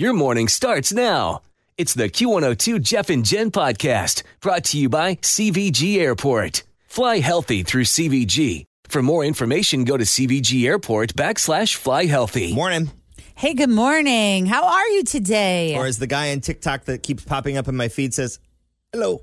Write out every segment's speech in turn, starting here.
Your morning starts now. It's the Q102 Jeff and Jen podcast brought to you by CVG Airport. Fly healthy through CVG. For more information, go to CVG Airport backslash fly healthy. Morning. Hey, good morning. How are you today? Or as the guy on TikTok that keeps popping up in my feed says, hello.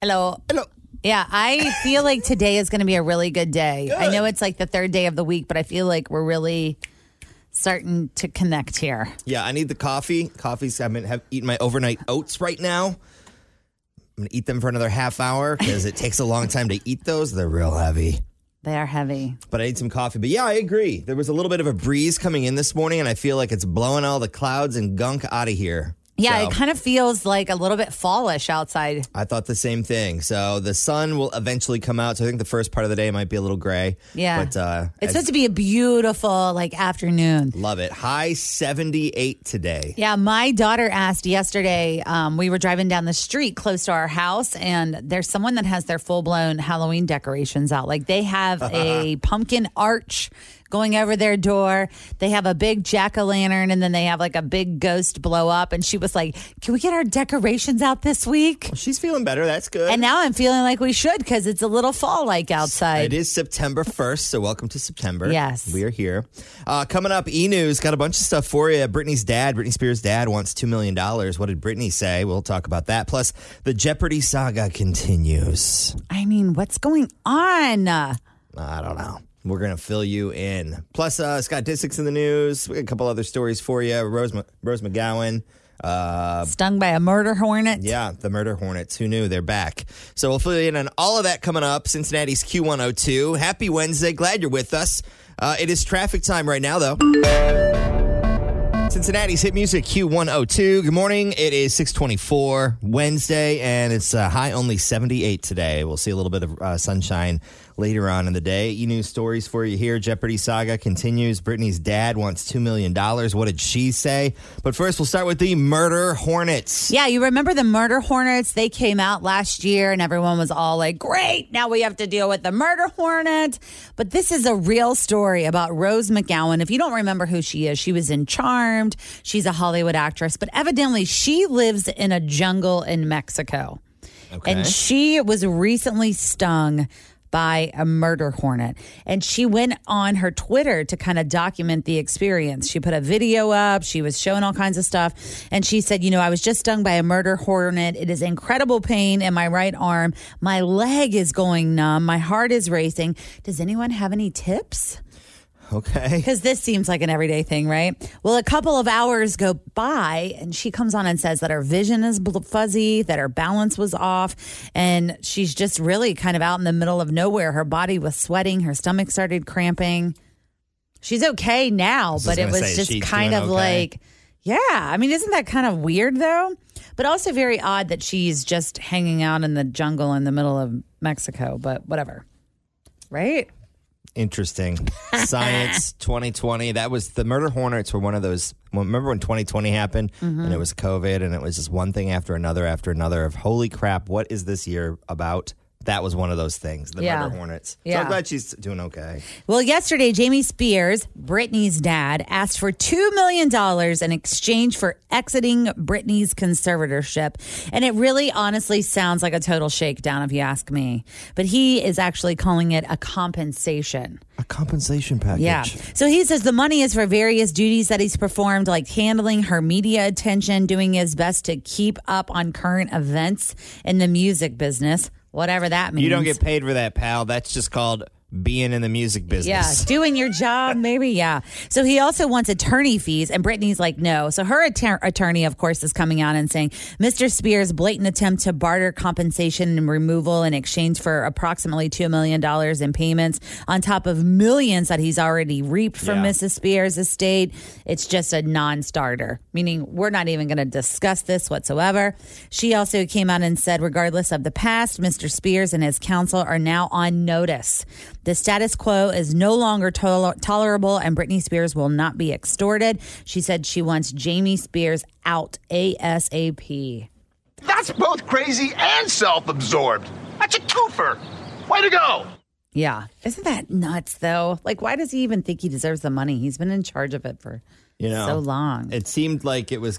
Hello. Hello. Yeah, I feel like today is going to be a really good day. I know it's like the third day of the week, but I feel like we're really starting to connect here. Yeah, I need the coffee. Coffee's, I've been have, eating my overnight oats right now. I'm going to eat them for another half hour because it takes a long time to eat those. They're real heavy. They are heavy. But I need some coffee. But yeah, I agree. There was a little bit of a breeze coming in this morning, and I feel like it's blowing all the clouds and gunk out of here. Yeah, So- it kind of feels like a little bit fallish outside. I thought the same thing. So the sun will eventually come out. So I think the first part of the day might be a little gray. Yeah. But uh, It's supposed to be a beautiful like afternoon. love it. High 78 today. Yeah, my daughter asked yesterday. Um, we were driving down the street close to our house, and there's someone that has their full blown Halloween decorations out. Like they have a pumpkin arch going over their door. They have a big jack o' lantern, and then they have like a big ghost blow up. And she was like, "Can we get our decorations out this week?" She's feeling better. That's good. And now I'm feeling like we should because it's a little fall like outside. It is September 1st, so welcome to September. Yes. We are here. Uh, coming up, E News got a bunch of stuff for you. Britney's dad, Britney Spears' dad, wants $2 million. What did Britney say? We'll talk about that. Plus, the Jeopardy saga continues. I mean, what's going on? I don't know. We're going to fill you in. Plus, uh, Scott Disick's in the news. We got a couple other stories for you. Rose, Ma- Rose McGowan. Uh, Stung by a murder hornet? yeah, the Murder Hornets. Who knew? They're back. So we'll fill you in on all of that coming up. Cincinnati's Q102. Happy Wednesday. Glad you're with us. Uh, it is traffic time right now, though. Cincinnati's hit music Q102. Good morning. It is 624 Wednesday, and it's uh, high only 78 today. We'll see a little bit of uh, sunshine later on in the day. E News stories for you here. Jeopardy saga continues. Britney's dad wants $2 million. What did she say? But first, we'll start with the Murder Hornets. Yeah, you remember the murder hornets? They came out last year and everyone was all like, great, now we have to deal with the murder hornet. But this is a real story about Rose McGowan. If you don't remember who she is, she was in Charmed. She's a Hollywood actress, but evidently she lives in a jungle in Mexico. Okay. And she was recently stung by a murder hornet. And she went on her Twitter to kind of document the experience. She put a video up, she was showing all kinds of stuff. And she said, You know, I was just stung by a murder hornet. It is incredible pain in my right arm. My leg is going numb. My heart is racing. Does anyone have any tips? Okay. Because this seems like an everyday thing, right? Well, a couple of hours go by, and she comes on and says that her vision is bl- fuzzy, that her balance was off, and she's just really kind of out in the middle of nowhere. Her body was sweating, her stomach started cramping. She's okay now, but it was say, just kind of okay. like, yeah. I mean, isn't that kind of weird though? But also very odd that she's just hanging out in the jungle in the middle of Mexico, but whatever. Right? Interesting. Science 2020. That was the murder hornets were one of those. Remember when 2020 happened mm-hmm. and it was COVID and it was just one thing after another after another of holy crap, what is this year about that was one of those things. The Yeah. murder hornets. So Yeah. I'm glad she's doing okay. Well, yesterday, Jamie Spears, Britney's dad, asked for $2 million in exchange for exiting Britney's conservatorship. And it really honestly sounds like a total shakedown, if you ask me. But he is actually calling it a compensation. A compensation package. Yeah. So he says the money is for various duties that he's performed, like handling her media attention, doing his best to keep up on current events in the music business, whatever that means. You don't get paid for that, pal. That's just called being in the music business. Yeah, doing your job, maybe. Yeah. So he also wants attorney fees, and Britney's like, no. So her attorney, of course, is coming out and saying Mr. Spears' blatant attempt to barter compensation and removal in exchange for approximately $2 million in payments on top of millions that he's already reaped from Yeah. Mrs. Spears' estate. It's just a non starter, meaning we're not even going to discuss this whatsoever. She also came out and said, regardless of the past, Mr. Spears and his counsel are now on notice. The status quo is no longer tol- tolerable, and Britney Spears will not be extorted. She said she wants Jamie Spears out ASAP. That's both crazy and self absorbed. That's a twofer. Way to go. Yeah. Isn't that nuts, though? Like, why does he even think he deserves the money? He's been in charge of it for You know, so long. It seemed like it was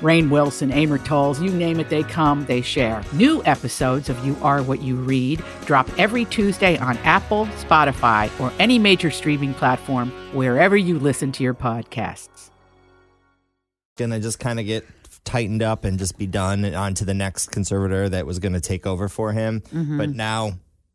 Rainn Wilson, Amor Towles, you name it, they come, they share. New episodes of You Are What You Read drop every Tuesday on Apple, Spotify, or any major streaming platform wherever you listen to your podcasts. gonna just kind of get tightened up and just be done and on to the next conservator that was gonna take over for him. Mm-hmm. But now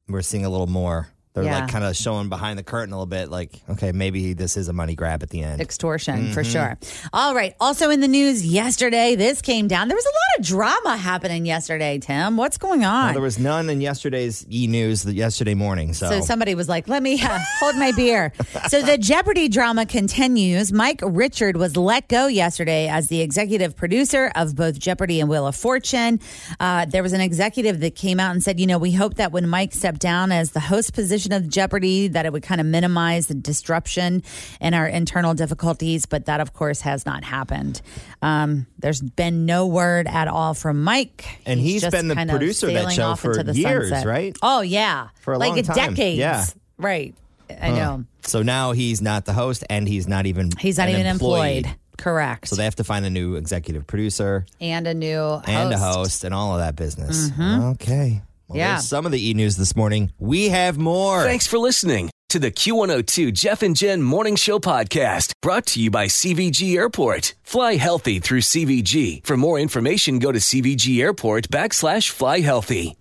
we're seeing a little more. They're Yeah. like kind of showing behind the curtain a little bit. Like, okay, maybe this is a money grab at the end. Extortion for sure. All right. Also in the news yesterday, this came down. There was a lot of drama happening yesterday, Tim. What's going on? Well, there was none in yesterday's e news yesterday morning. So, So somebody was like, let me uh, hold my beer. so the Jeopardy drama continues. Mike Richard was let go yesterday as the executive producer of both Jeopardy and Wheel of Fortune. Uh, there was an executive that came out and said, you know, we hope that when Mike stepped down as the host position of Jeopardy, that it would kind of minimize the disruption and our internal difficulties. But that, of course, has not happened. Um, there's been no word at all from Mike. And he's just been the producer of that show for the years, sunset. right? Oh, yeah. For a like long time. decades. Yeah. Right. I know. so now he's not the host and he's not even He's not even employee. employed. Correct. So they have to find a new executive producer and a new host. Mm-hmm. and a host and all of that business. Okay. Well, Yeah. there's some of the e news this morning. We have more. Thanks for listening to the Q102 Jeff and Jen Morning Show podcast brought to you by CVG Airport. Fly healthy through CVG. For more information, go to CVG Airport backslash fly healthy.